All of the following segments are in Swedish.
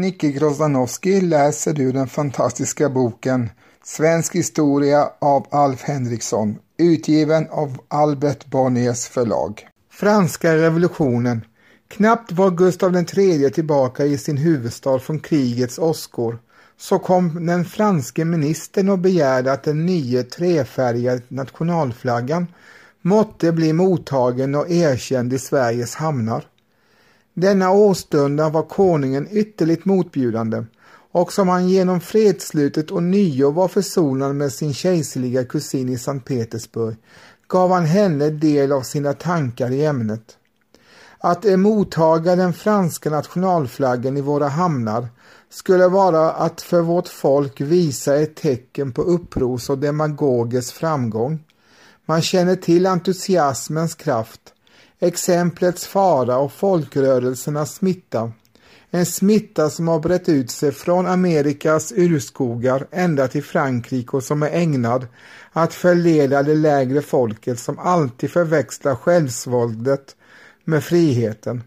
Nicke Grozdanowski läser du den fantastiska boken Svensk historia av Alf Henriksson, utgiven av Albert Bonniers förlag. Franska revolutionen. Knappt var Gustav III tillbaka i sin huvudstad från krigets åskor så kom den franske ministern och begärde att den nya trefärgade nationalflaggan måtte bli mottagen och erkänd i Sveriges hamnar. Denna åstundan var konungen ytterligt motbjudande och som han genom fredsslutet och nio var försonad med sin kejserliga kusin i Sankt Petersburg gav han henne del av sina tankar i ämnet. Att emottaga den franska nationalflaggan i våra hamnar skulle vara att för vårt folk visa ett tecken på upprors och demagogers framgång. Man känner till entusiasmens kraft, exemplets fara och folkrörelsernas smitta. En smitta som har brett ut sig från Amerikas urskogar ända till Frankrike och som är ägnad att förleda det lägre folket som alltid förväxlar självsvåldet med friheten.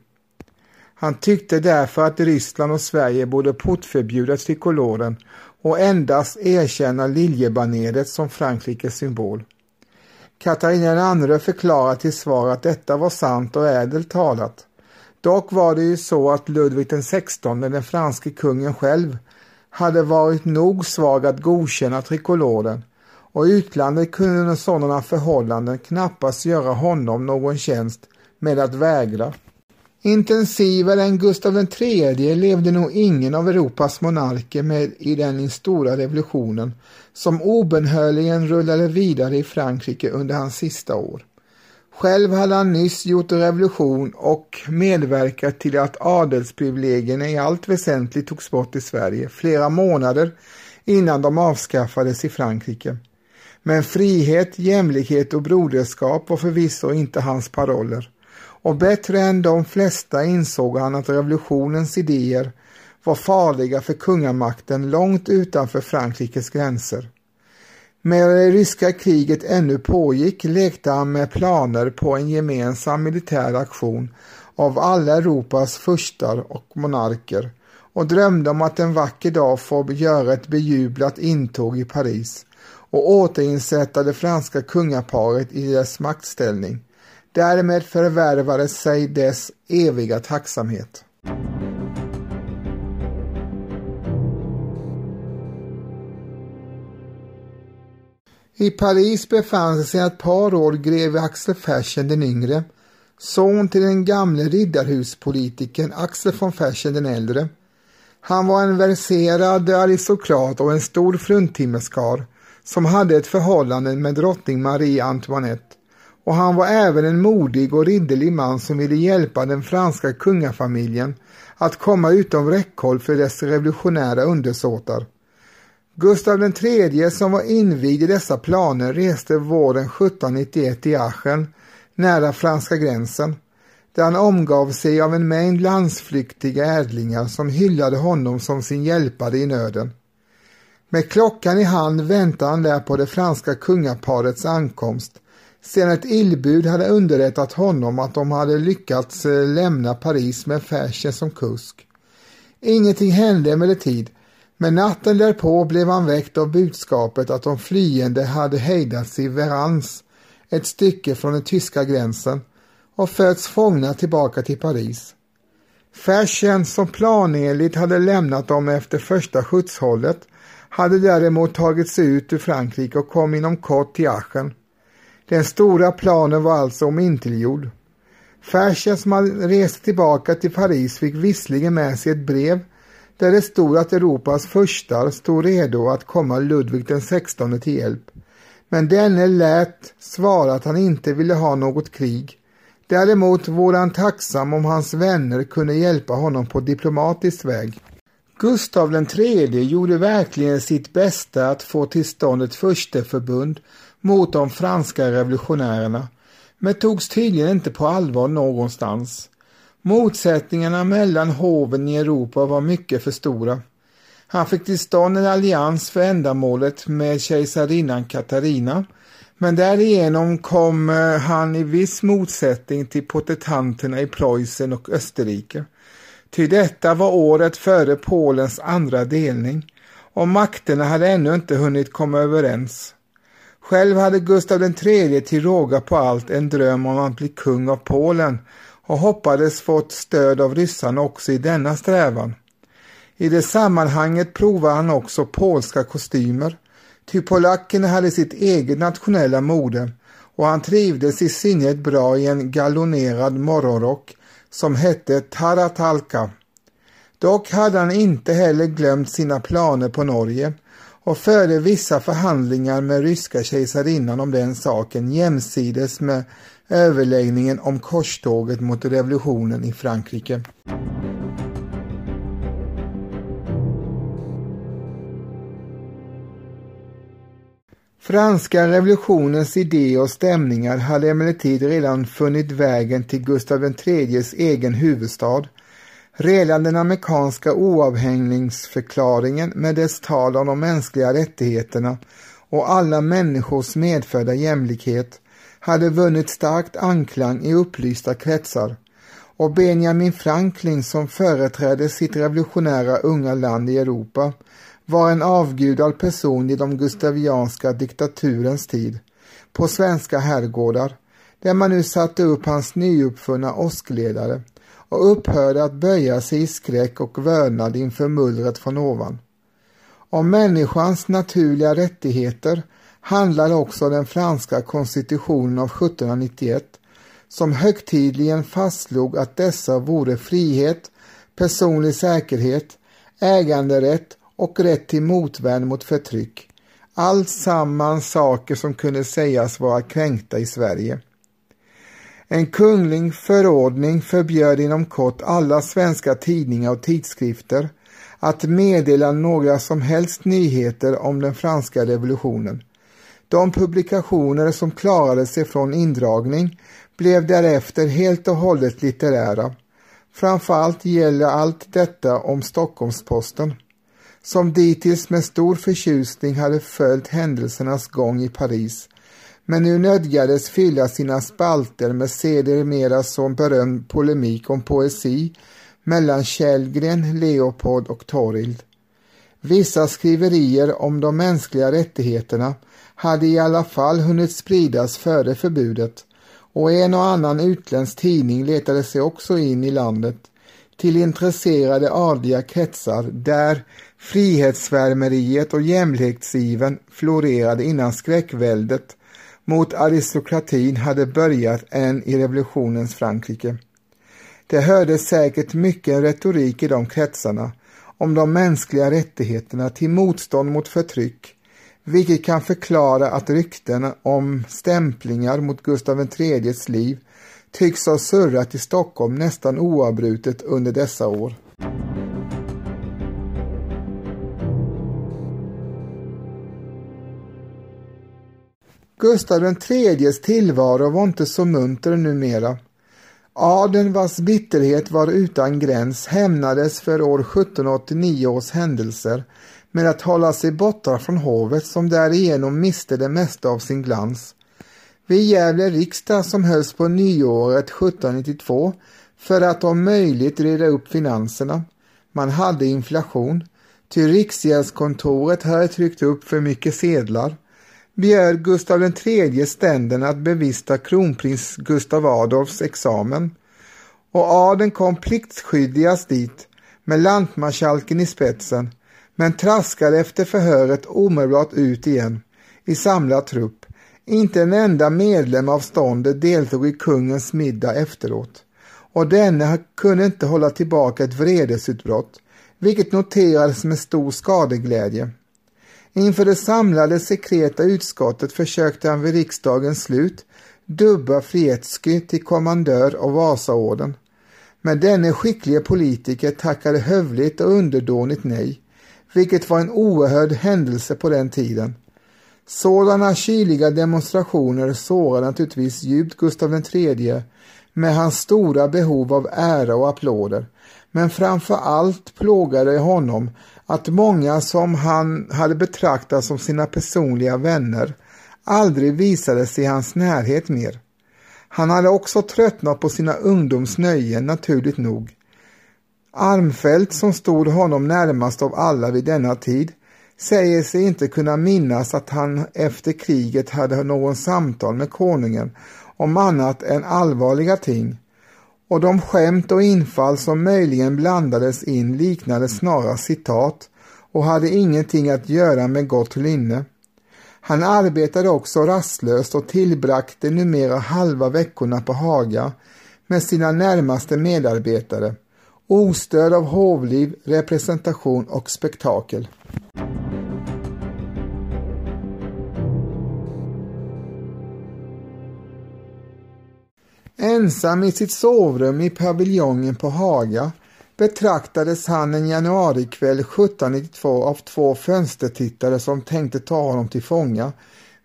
Han tyckte därför att Ryssland och Sverige borde portförbjuda trikoloren och endast erkänna liljebaneret som Frankrikes symbol. Katarina II förklarade till svar att detta var sant och ädelt talat. Dock var det ju så att Ludvig XVI, den franske kungen själv, hade varit nog svag att godkänna trikoloren och utlandet kunde under sådana förhållanden knappast göra honom någon tjänst med att vägra. Intensivare än Gustav III levde nog ingen av Europas monarker med i den stora revolutionen som obenhörligen rullade vidare i Frankrike under hans sista år. Själv hade han nyss gjort en revolution och medverkat till att adelsprivilegierna i allt väsentligt togs bort i Sverige flera månader innan de avskaffades i Frankrike. Men frihet, jämlikhet och broderskap var förvisso inte hans paroller och bättre än de flesta insåg han att revolutionens idéer var farliga för kungamakten långt utanför Frankrikes gränser. Medan det ryska kriget ännu pågick lekte han med planer på en gemensam militär aktion av alla Europas furstar och monarker och drömde om att en vacker dag få göra ett bejublat intåg i Paris och återinsätta det franska kungaparet i dess maktställning. Därmed förvärvade sig dess eviga tacksamhet. I Paris befann sig ett par år greve Axel Fersen den yngre, son till den gamle riddarhuspolitikern Axel von Fersen den äldre. Han var en verserad aristokrat och en stor fruntimmerskar som hade ett förhållande med drottning Marie Antoinette och han var även en modig och ridderlig man som ville hjälpa den franska kungafamiljen att komma utom räckhåll för dess revolutionära undersåtar. Gustav III som var invigd i dessa planer reste våren 1791 i Aachen nära franska gränsen där han omgav sig av en mängd landsflyktiga ädlingar som hyllade honom som sin hjälpare i nöden. Med klockan i hand väntade han där på det franska kungaparets ankomst sedan ett illbud hade underrättat honom att de hade lyckats eh, lämna Paris med Fersen som kusk. Ingenting hände emellertid, men natten därpå blev han väckt av budskapet att de flyende hade hejdats i Verans, ett stycke från den tyska gränsen, och förts fångna tillbaka till Paris. Fersen, som planenligt hade lämnat dem efter första skjutshållet, hade däremot tagit sig ut ur Frankrike och kom inom kort till Aachen. Den stora planen var alltså omintetgjord. Fersen som hade rest tillbaka till Paris fick visserligen med sig ett brev där det stod att Europas furstar stod redo att komma Ludvig den XVI till hjälp. Men denne lät svara att han inte ville ha något krig. Däremot vore han tacksam om hans vänner kunde hjälpa honom på diplomatisk väg. Gustav III gjorde verkligen sitt bästa att få till stånd ett fursteförbund mot de franska revolutionärerna men togs tydligen inte på allvar någonstans. Motsättningarna mellan hoven i Europa var mycket för stora. Han fick till stånd en allians för ändamålet med kejsarinnan Katarina men därigenom kom eh, han i viss motsättning till protestanterna i Preussen och Österrike. Ty detta var året före Polens andra delning och makterna hade ännu inte hunnit komma överens. Själv hade Gustav III till råga på allt en dröm om att bli kung av Polen och hoppades fått stöd av ryssarna också i denna strävan. I det sammanhanget provade han också polska kostymer, ty polackerna hade sitt eget nationella mode och han trivdes i synnerhet bra i en gallonerad morgonrock som hette Taratalka. Dock hade han inte heller glömt sina planer på Norge och förde vissa förhandlingar med ryska kejsarinnan om den saken jämsides med överläggningen om korståget mot revolutionen i Frankrike. Franska revolutionens idé och stämningar hade emellertid redan funnit vägen till Gustav IIIs egen huvudstad. Redan den amerikanska oavhängningsförklaringen med dess tal om de mänskliga rättigheterna och alla människors medfödda jämlikhet hade vunnit starkt anklang i upplysta kretsar. Och Benjamin Franklin som företrädde sitt revolutionära unga land i Europa var en avgudad person i de gustavianska diktaturens tid på svenska herrgårdar där man nu satte upp hans nyuppfunna åskledare och upphörde att böja sig i skräck och vördnad inför mullret från ovan. Om människans naturliga rättigheter handlar också den franska konstitutionen av 1791 som högtidligen fastslog att dessa vore frihet, personlig säkerhet, äganderätt och rätt till motvärn mot förtryck. Allt samman saker som kunde sägas vara kränkta i Sverige. En kunglig förordning förbjöd inom kort alla svenska tidningar och tidskrifter att meddela några som helst nyheter om den franska revolutionen. De publikationer som klarade sig från indragning blev därefter helt och hållet litterära. Framförallt gäller allt detta om Stockholms-Posten som dittills med stor förtjusning hade följt händelsernas gång i Paris, men nu nödgades fylla sina spalter med sedermera så berömd polemik om poesi mellan Källgren, Leopold och Torild. Vissa skriverier om de mänskliga rättigheterna hade i alla fall hunnit spridas före förbudet och en och annan utländsk tidning letade sig också in i landet till intresserade adliga kretsar där frihetsvärmeriet och jämlikhetsiven florerade innan skräckväldet mot aristokratin hade börjat än i revolutionens Frankrike. Det hördes säkert mycket retorik i de kretsarna om de mänskliga rättigheterna till motstånd mot förtryck, vilket kan förklara att rykten om stämplingar mot Gustav IIIs liv tycks ha surrat i Stockholm nästan oavbrutet under dessa år. Gustav IIIs tillvaro var inte så munter numera. Adeln vars bitterhet var utan gräns hämnades för år 1789 års händelser med att hålla sig borta från hovet som därigenom miste det mesta av sin glans. Vid Gävle riksdag som hölls på nyåret 1792 för att om möjligt reda upp finanserna. Man hade inflation, ty Riksgäldskontoret hade tryckt upp för mycket sedlar bjöd Gustav III ständen att bevista kronprins Gustav Adolfs examen och adeln kom pliktskyldigast dit med lantmarskalken i spetsen men traskade efter förhöret omedelbart ut igen i samlad trupp. Inte en enda medlem av ståndet deltog i kungens middag efteråt och denne kunde inte hålla tillbaka ett vredesutbrott vilket noterades med stor skadeglädje. Inför det samlade sekreta utskottet försökte han vid riksdagens slut dubba Frietsky till kommandör av Vasaorden. Men denne skicklige politiker tackade hövligt och underdånigt nej, vilket var en oerhörd händelse på den tiden. Sådana kyliga demonstrationer sårade naturligtvis djupt Gustav III med hans stora behov av ära och applåder, men framför allt plågade honom att många som han hade betraktat som sina personliga vänner aldrig visade sig i hans närhet mer. Han hade också tröttnat på sina ungdomsnöjen naturligt nog. Armfelt, som stod honom närmast av alla vid denna tid, säger sig inte kunna minnas att han efter kriget hade någon samtal med konungen om annat än allvarliga ting och de skämt och infall som möjligen blandades in liknade snarast citat och hade ingenting att göra med gott lynne. Han arbetade också rastlöst och tillbragte numera halva veckorna på Haga med sina närmaste medarbetare, ostörd av hovliv, representation och spektakel. Ensam i sitt sovrum i paviljongen på Haga betraktades han en januarikväll 1792 av två fönstertittare som tänkte ta honom till fånga,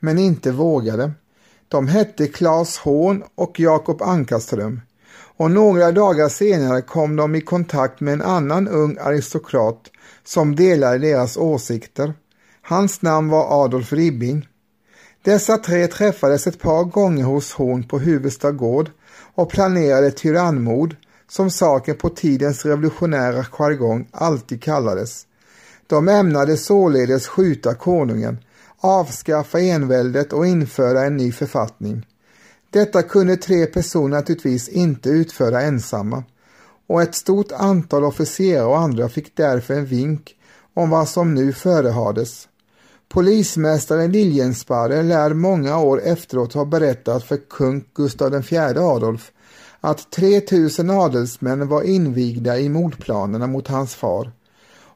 men inte vågade. De hette Claes Horn och Jakob Ankarström och några dagar senare kom de i kontakt med en annan ung aristokrat som delade deras åsikter. Hans namn var Adolf Ribbing. Dessa tre träffades ett par gånger hos Horn på Huvudsta gård och planerade tyrannmord som saken på tidens revolutionära jargong alltid kallades. De ämnade således skjuta konungen, avskaffa enväldet och införa en ny författning. Detta kunde tre personer naturligtvis inte utföra ensamma och ett stort antal officerare och andra fick därför en vink om vad som nu förehades. Polismästaren Liljensparre lär många år efteråt ha berättat för kung Gustav IV Adolf att 3000 adelsmän var invigda i mordplanerna mot hans far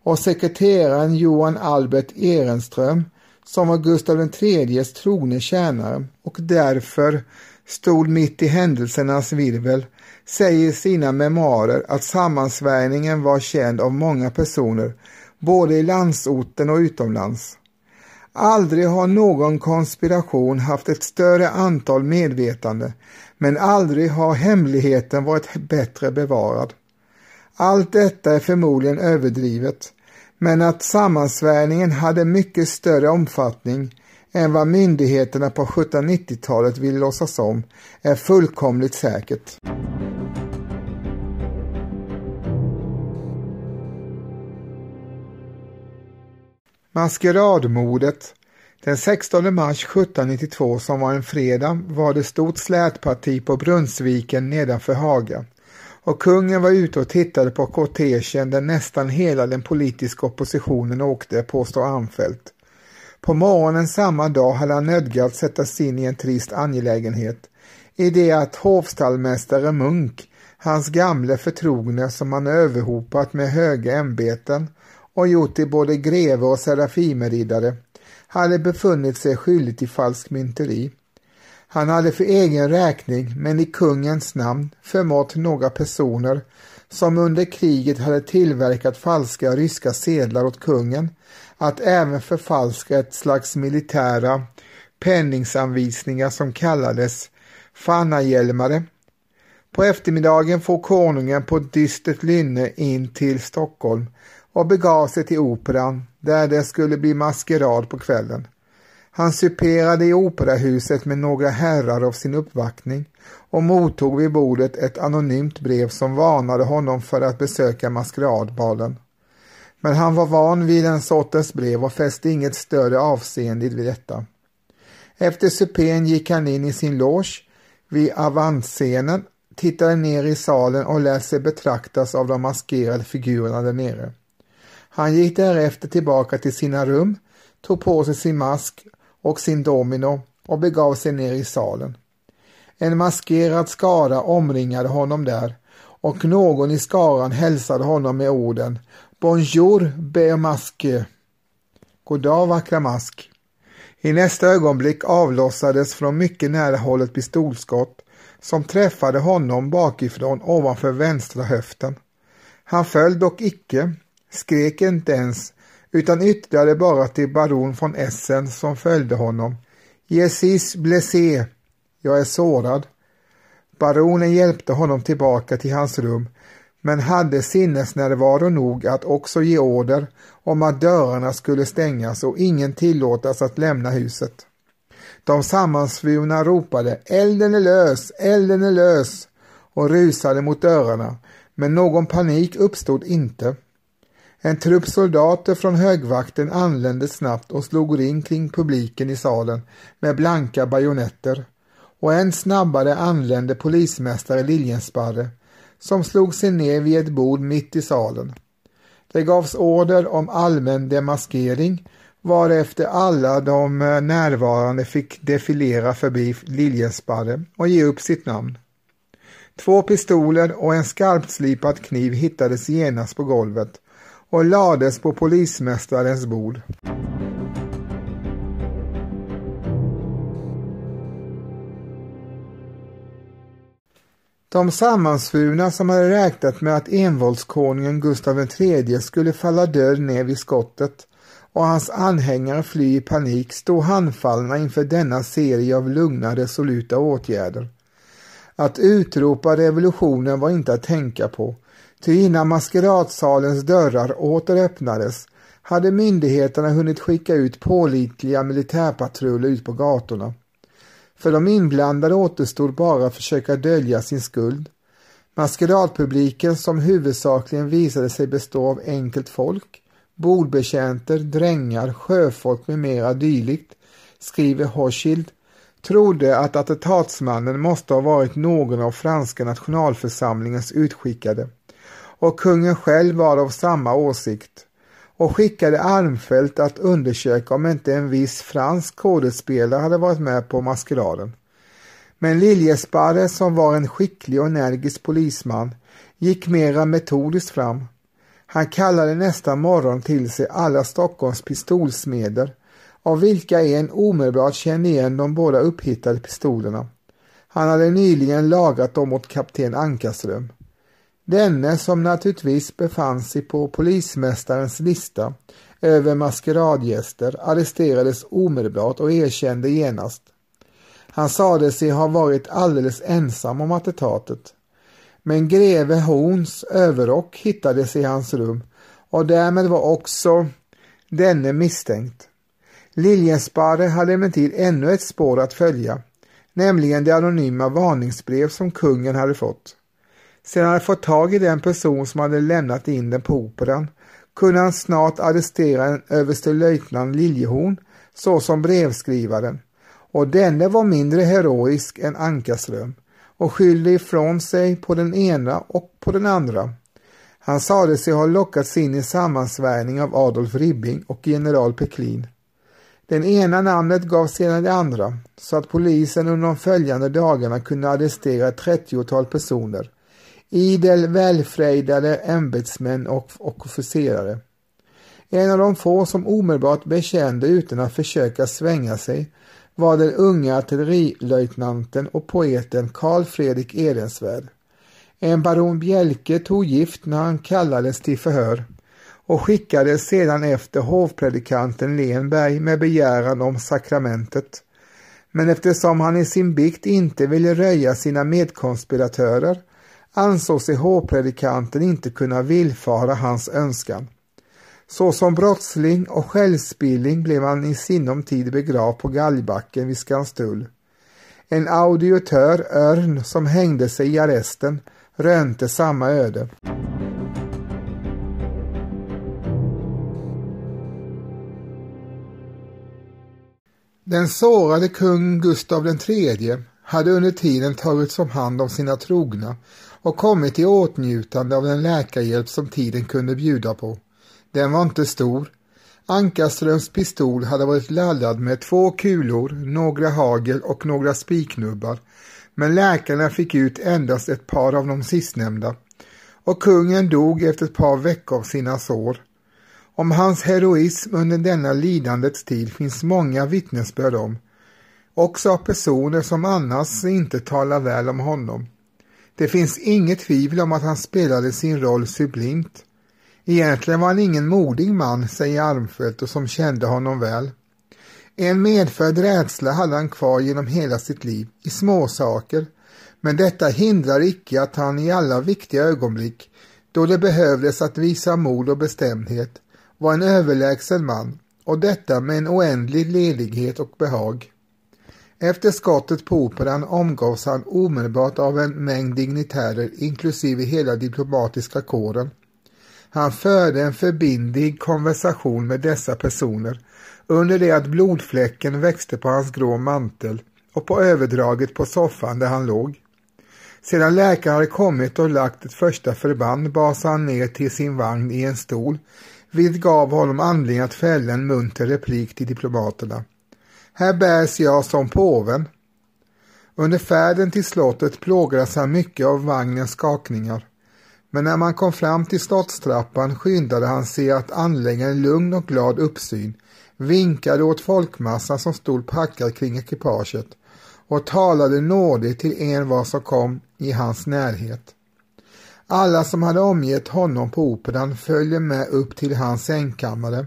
och sekreteraren Johan Albert Ehrenström som var Gustav IIIs trogne tjänare och därför stod mitt i händelsernas virvel säger i sina memoarer att sammansvärjningen var känd av många personer både i landsorten och utomlands. Aldrig har någon konspiration haft ett större antal medvetande, men aldrig har hemligheten varit bättre bevarad. Allt detta är förmodligen överdrivet, men att sammansvärjningen hade mycket större omfattning än vad myndigheterna på 1790-talet ville låtsas om är fullkomligt säkert. Maskeradmordet den 16 mars 1792 som var en fredag var det stort slätparti på Brunnsviken nedanför Haga. Och kungen var ute och tittade på kortegen där nästan hela den politiska oppositionen åkte, påstår Armfelt. På morgonen samma dag hade han nödgats sätta sig in i en trist angelägenhet. I det att hovstallmästare Munk, hans gamle förtrogne som han överhopat med höga ämbeten och gjort till både greve och serafimeriddare, hade befunnit sig skyldig till falsk mynteri. Han hade för egen räkning, men i kungens namn, förmått några personer som under kriget hade tillverkat falska ryska sedlar åt kungen att även förfalska ett slags militära penningsanvisningar som kallades fannahjälmare. På eftermiddagen får konungen på dystert lynne in till Stockholm och begav sig till operan där det skulle bli maskerad på kvällen. Han superade i operahuset med några herrar av sin uppvaktning och mottog vid bordet ett anonymt brev som varnade honom för att besöka maskeradbalen. Men han var van vid den sortens brev och fäste inget större avseende vid detta. Efter supén gick han in i sin loge vid avantscenen, tittade ner i salen och lät sig betraktas av de maskerade figurerna där nere. Han gick därefter tillbaka till sina rum, tog på sig sin mask och sin domino och begav sig ner i salen. En maskerad skara omringade honom där och någon i skaran hälsade honom med orden Bonjour, beau masque. Goddag, vackra mask. I nästa ögonblick avlossades från mycket nära håll ett pistolskott som träffade honom bakifrån ovanför vänstra höften. Han föll dock icke, skrek inte ens, utan yttrade bara till baron von Essen som följde honom. Jesus blessé, jag är sårad. Baronen hjälpte honom tillbaka till hans rum men hade sinnesnärvaro nog att också ge order om att dörrarna skulle stängas och ingen tillåtas att lämna huset. De sammansvurna ropade ”Elden är lös! Elden är lös!” och rusade mot dörrarna, men någon panik uppstod inte. En trupp soldater från högvakten anlände snabbt och slog ring kring publiken i salen med blanka bajonetter och än snabbare anlände polismästare Liljensparre som slog sig ner vid ett bord mitt i salen. Det gavs order om allmän demaskering varefter alla de eh, närvarande fick defilera förbi Liljensparre och ge upp sitt namn. Två pistoler och en skarpslipad kniv hittades genast på golvet och lades på polismästarens bord. De sammansvurna som hade räknat med att envåldskonungen Gustav III skulle falla död ner vid skottet och hans anhängare fly i panik stod handfallna inför denna serie av lugna resoluta åtgärder. Att utropa revolutionen var inte att tänka på, ty innan maskeradsalens dörrar åter öppnades hade myndigheterna hunnit skicka ut pålitliga militärpatruller ut på gatorna. För de inblandade återstod bara att försöka dölja sin skuld. Maskeradpubliken som huvudsakligen visade sig bestå av enkelt folk, bordbetjänter, drängar, sjöfolk med mera dylikt, skriver Horschild, trodde att attentatsmannen måste ha varit någon av franska nationalförsamlingens utskickade och kungen själv var av samma åsikt och skickade Armfelt att undersöka om inte en viss fransk skådespelare hade varit med på maskeraden. Men Liljesparre som var en skicklig och energisk polisman gick mera metodiskt fram. Han kallade nästa morgon till sig alla Stockholms pistolsmeder av vilka en omedelbart kände igen de båda upphittade pistolerna. Han hade nyligen lagrat dem åt kapten Ankarström. Denne som naturligtvis befann sig på polismästarens lista över maskeradgäster arresterades omedelbart och erkände genast. Han sade sig ha varit alldeles ensam om attentatet. Men greve Horns överrock hittades i hans rum och därmed var också denne misstänkt. Liljensparre hade emellertid ännu ett spår att följa, nämligen det anonyma varningsbrev som kungen hade fått. Sedan han hade fått tag i den person som hade lämnat in den på operan kunde han snart arrestera en överstelöjtnant Liljehorn såsom brevskrivaren och denne var mindre heroisk än Ankarström och skyllde ifrån sig på den ena och på den andra. Han sade sig ha lockats in i sammansvärjning av Adolf Ribbing och general Peklin. Den ena namnet gav sedan det andra så att polisen under de följande dagarna kunde arrestera ett trettiotal personer idel välfrejdade ämbetsmän och, och officerare. En av de få som omedelbart bekände utan att försöka svänga sig var den unga artillerilöjtnanten och poeten Karl Fredrik Ehrensvärd. En baron Bjelke tog gift när han kallades till förhör och skickades sedan efter hovpredikanten Lenberg med begäran om sakramentet. Men eftersom han i sin bikt inte ville röja sina medkonspiratörer ansåg sig hovpredikanten inte kunna villfara hans önskan. Såsom brottsling och självspilling blev han i sinom tid begravd på galgbacken vid Skanstull. En audiotör, Örn, som hängde sig i arresten, rönte samma öde. Den sårade kung Gustav III hade under tiden tagits om hand av sina trogna och kommit i åtnjutande av den läkarhjälp som tiden kunde bjuda på. Den var inte stor. Ankarströms pistol hade varit laddad med två kulor, några hagel och några spiknubbar, men läkarna fick ut endast ett par av de sistnämnda och kungen dog efter ett par veckor av sina sår. Om hans heroism under denna lidandets tid finns många vittnesbörd om, också av personer som annars inte talar väl om honom. Det finns inget tvivel om att han spelade sin roll sublimt. Egentligen var han ingen modig man, säger Armfelt och som kände honom väl. En medfödd rädsla hade han kvar genom hela sitt liv, i småsaker, men detta hindrar icke att han i alla viktiga ögonblick, då det behövdes att visa mod och bestämdhet, var en överlägsen man och detta med en oändlig ledighet och behag. Efter skottet på operan omgavs han omedelbart av en mängd dignitärer inklusive hela diplomatiska kåren. Han förde en förbindlig konversation med dessa personer under det att blodfläcken växte på hans grå mantel och på överdraget på soffan där han låg. Sedan läkaren hade kommit och lagt ett första förband bas han ner till sin vagn i en stol, vilket gav honom anledning att fälla en munter replik till diplomaterna. Här bärs jag som påven. Under färden till slottet plågades han mycket av vagnens skakningar. Men när man kom fram till slottstrappan skyndade han sig att anlägga en lugn och glad uppsyn, vinkade åt folkmassan som stod packad kring ekipaget och talade nådigt till en var som kom i hans närhet. Alla som hade omgett honom på operan följde med upp till hans sängkammare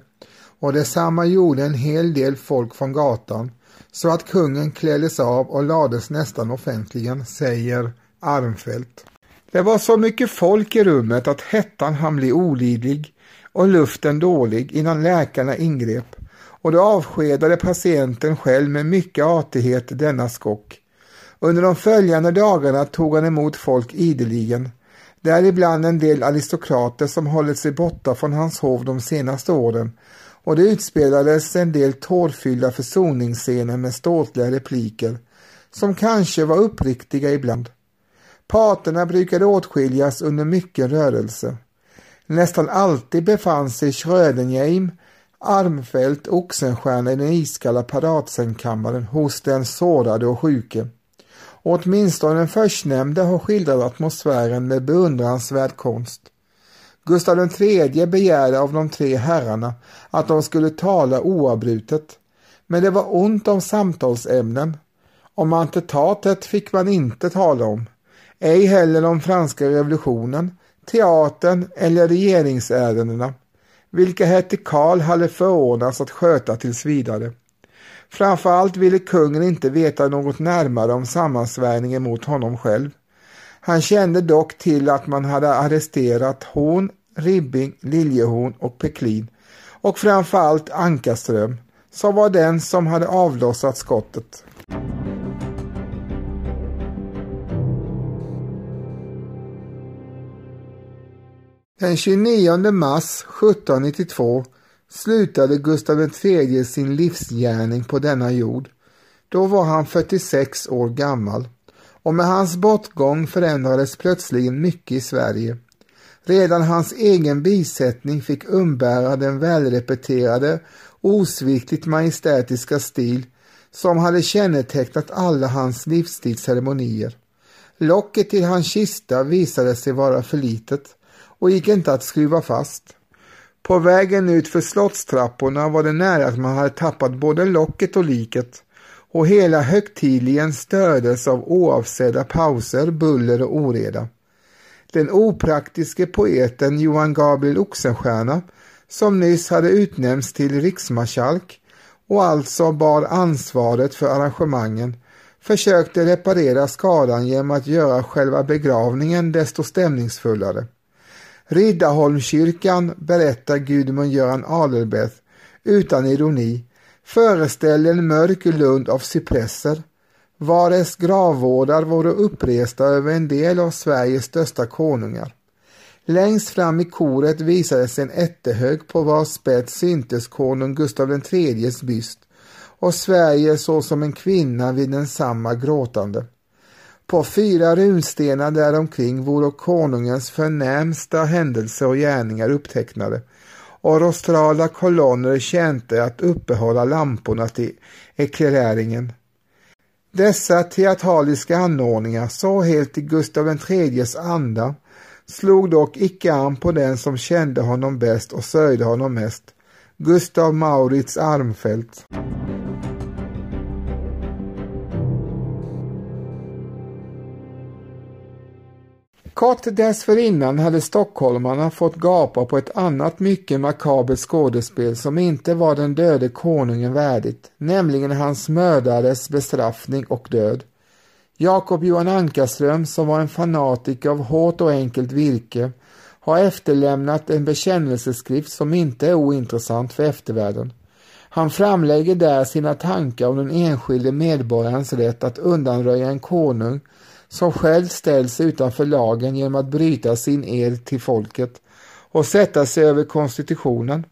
och detsamma gjorde en hel del folk från gatan så att kungen kläddes av och lades nästan offentligen, säger Armfelt. Det var så mycket folk i rummet att hettan han bli olidlig och luften dålig innan läkarna ingrep och då avskedade patienten själv med mycket artighet denna skock. Under de följande dagarna tog han emot folk ideligen, däribland en del aristokrater som hållit sig borta från hans hov de senaste åren och det utspelades en del tårfyllda försoningsscener med ståtliga repliker som kanske var uppriktiga ibland. Parterna brukade åtskiljas under mycket rörelse. Nästan alltid befann sig Schrödenheim, Armfelt, Oxenstierna i den iskalla paradsängkammaren hos den sårade och sjuke. Och åtminstone den förstnämnde har skildrat atmosfären med beundransvärd konst. Gustav III begärde av de tre herrarna att de skulle tala oavbrutet, men det var ont om samtalsämnen. Om antetatet fick man inte tala om, ej heller om franska revolutionen, teatern eller regeringsärendena, vilka hette Karl hade förordnats att sköta tills vidare. Framförallt ville kungen inte veta något närmare om sammansvärjningen mot honom själv. Han kände dock till att man hade arresterat Horn, Ribbing, Liljehorn och Peklin och framförallt Ankarström som var den som hade avlossat skottet. Den 29 mars 1792 slutade Gustav III sin livsgärning på denna jord. Då var han 46 år gammal och med hans bortgång förändrades plötsligen mycket i Sverige. Redan hans egen bisättning fick umbära den välrepeterade, osvikligt majestätiska stil som hade kännetecknat alla hans livstidsceremonier. Locket till hans kista visade sig vara för litet och gick inte att skruva fast. På vägen ut för slottstrapporna var det nära att man hade tappat både locket och liket och hela högtidligen stördes av oavsedda pauser, buller och oreda. Den opraktiske poeten Johan Gabriel Oxenstierna, som nyss hade utnämnts till riksmarskalk och alltså bar ansvaret för arrangemangen, försökte reparera skadan genom att göra själva begravningen desto stämningsfullare. Riddarholmskyrkan, berättar Gudmund Göran Adelbeth utan ironi, föreställer en mörk lund av cypresser, vares gravvårdar vore uppresta över en del av Sveriges största konungar. Längst fram i koret visades en ättehög på vars spets syntes konung Gustav IIIs byst och Sverige såsom en kvinna vid densamma gråtande. På fyra runstenar däromkring vore konungens förnämsta händelser och gärningar upptecknade och rostrala kolonner tjänte att uppehålla lamporna till eklereringen. Dessa teatraliska anordningar, så helt i Gustav IIIs anda, slog dock icke an på den som kände honom bäst och sörjde honom mest, Gustav Maurits Armfelt. Kort dessförinnan hade stockholmarna fått gapa på ett annat mycket makabert skådespel som inte var den döde konungen värdigt, nämligen hans mördares bestraffning och död. Jakob Johan Ankarström, som var en fanatiker av hårt och enkelt virke, har efterlämnat en bekännelseskrift som inte är ointressant för eftervärlden. Han framlägger där sina tankar om den enskilde medborgarens rätt att undanröja en konung som själv ställs utanför lagen genom att bryta sin ed till folket och sätta sig över konstitutionen.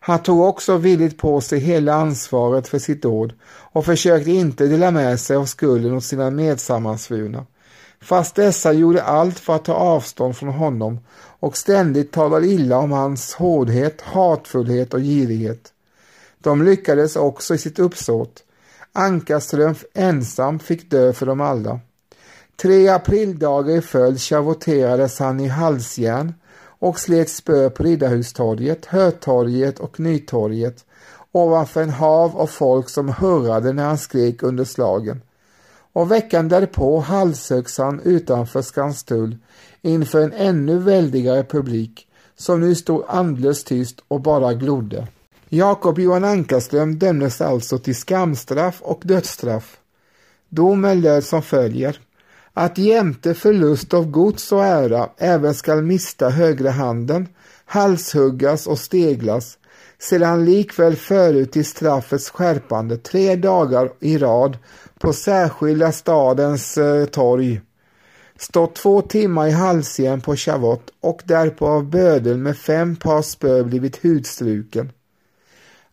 Han tog också villigt på sig hela ansvaret för sitt dåd och försökte inte dela med sig av skulden åt sina medsammansvurna. Fast dessa gjorde allt för att ta avstånd från honom och ständigt talade illa om hans hårdhet, hatfullhet och girighet. De lyckades också i sitt uppsåt. Ankarström ensam fick dö för dem alla. Tre aprildagar i följd schavoterades han i halsjärn och slet spö på Riddarhustorget, Hötorget och Nytorget ovanför en hav av folk som hurrade när han skrek under slagen. Och veckan därpå halshöggs han utanför Skanstull inför en ännu väldigare publik som nu stod andlöst tyst och bara glodde. Jakob Johan Ankarström dömdes alltså till skamstraff och dödsstraff. Domen löd som följer att jämte förlust av gods och ära även skall mista högra handen, halshuggas och steglas, sedan likväl förut till straffets skärpande tre dagar i rad på särskilda stadens eh, torg stått två timmar i halsjärn på Chavott och därpå av bödeln med fem par spö blivit hudstruken.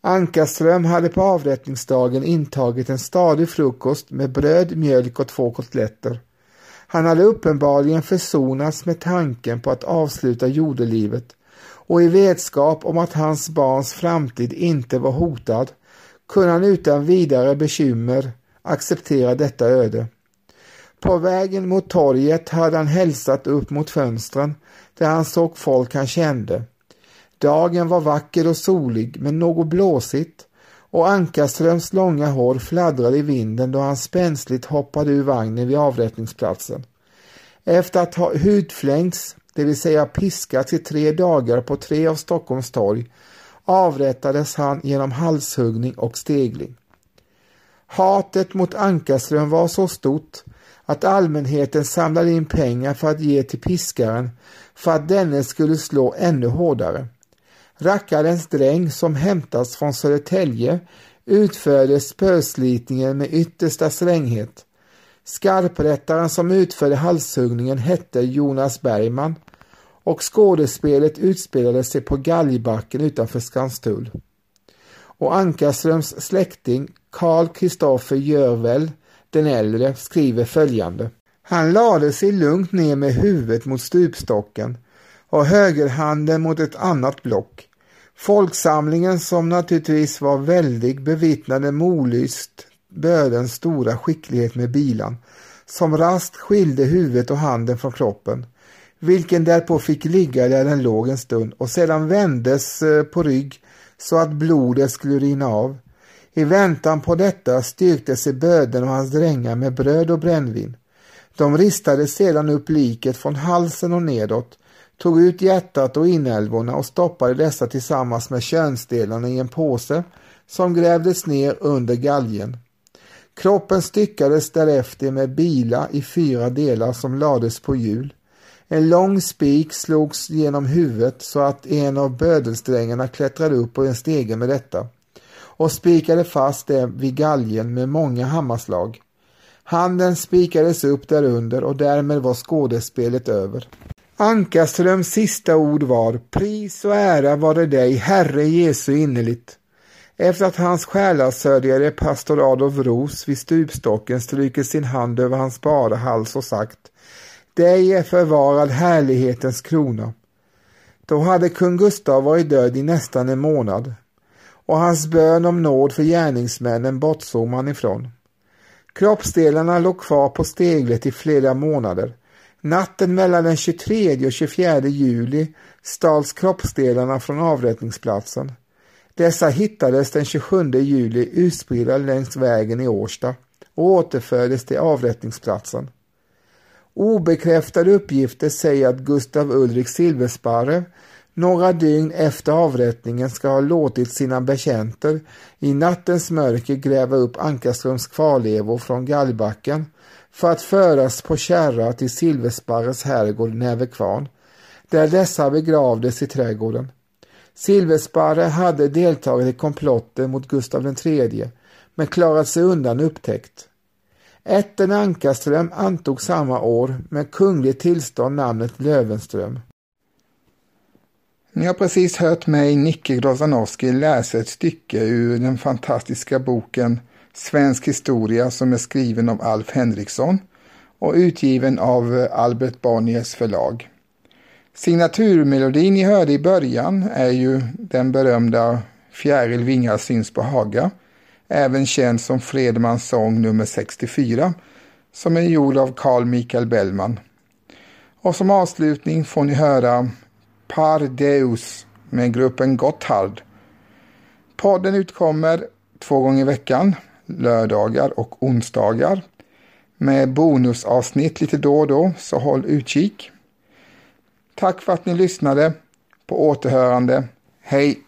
Ankarström hade på avrättningsdagen intagit en stadig frukost med bröd, mjölk och två kotletter. Han hade uppenbarligen försonats med tanken på att avsluta jordelivet och i vetskap om att hans barns framtid inte var hotad kunde han utan vidare bekymmer acceptera detta öde. På vägen mot torget hade han hälsat upp mot fönstren där han såg folk han kände. Dagen var vacker och solig men något blåsigt och Ankarströms långa hår fladdrade i vinden då han spänsligt hoppade ur vagnen vid avrättningsplatsen. Efter att ha hudflängts, det vill säga piskats i tre dagar på tre av Stockholms torg, avrättades han genom halshuggning och stegling. Hatet mot Ankarström var så stort att allmänheten samlade in pengar för att ge till piskaren för att denne skulle slå ännu hårdare. Rackarens dräng som hämtats från Södertälje utförde spöslitningen med yttersta stränghet. Skarprättaren som utförde halshuggningen hette Jonas Bergman och skådespelet utspelade sig på Galgbacken utanför Skanstull. Och Ankarströms släkting Karl Kristoffer Görvel den äldre skriver följande. Han lade sig lugnt ner med huvudet mot stupstocken och högerhanden mot ett annat block. Folksamlingen som naturligtvis var väldig bevittnade molyst bödens stora skicklighet med bilan som raskt skilde huvudet och handen från kroppen vilken därpå fick ligga där den låg en stund och sedan vändes eh, på rygg så att blodet skulle rinna av. I väntan på detta styrkte sig böden och hans drängar med bröd och brännvin. De ristade sedan upp liket från halsen och nedåt, tog ut hjärtat och inälvorna och stoppade dessa tillsammans med könsdelarna i en påse som grävdes ner under galgen. Kroppen styckades därefter med bila i fyra delar som lades på hjul. En lång spik slogs genom huvudet så att en av bödelsträngarna klättrade upp på en stege med detta och spikade fast det vid galgen med många hammarslag. Handen spikades upp därunder och därmed var skådespelet över. Ankarströms sista ord var Pris och ära vare dig, Herre Jesu innerligt. Efter att hans själasörjare pastor Adolf Ros vid stupstocken strukit sin hand över hans bara hals och sagt Dig är förvarad härlighetens krona. Då hade kung Gustav varit död i nästan en månad och hans bön om nåd för gärningsmännen bortsåg man ifrån. Kroppsdelarna låg kvar på steglet i flera månader. Natten mellan den 23 och 24 juli stals kroppsdelarna från avrättningsplatsen. Dessa hittades den 27 juli utspridda längs vägen i Årsta och återfördes till avrättningsplatsen. Obekräftade uppgifter säger att Gustav Ulrik Silversparre några dygn efter avrättningen ska ha låtit sina betjänter i nattens mörker gräva upp Ankarströms kvarlevor från Gallbacken för att föras på kärra till Silversparres herrgård Nävekvarn, där dessa begravdes i trädgården. Silversparre hade deltagit i komplotten mot Gustav III men klarat sig undan upptäckt. Ätten Ankarström antog samma år med kungligt tillstånd namnet Lövenström. Ni har precis hört mig, Nicke Grozanowski, läsa ett stycke ur den fantastiska boken Svensk historia som är skriven av Alf Henriksson och utgiven av eh, Albert Bonniers förlag. Signaturmelodin ni hörde i början är ju den berömda Fjäril vingar syns på Haga, även känd som Fredmans sång nummer 64, som är gjord av Carl Michael Bellman. Och som avslutning får ni höra Par Deus med gruppen Gotthard. Podden utkommer två gånger i veckan, lördagar och onsdagar, med bonusavsnitt lite då och då, så håll utkik. Tack för att ni lyssnade. På återhörande. Hej!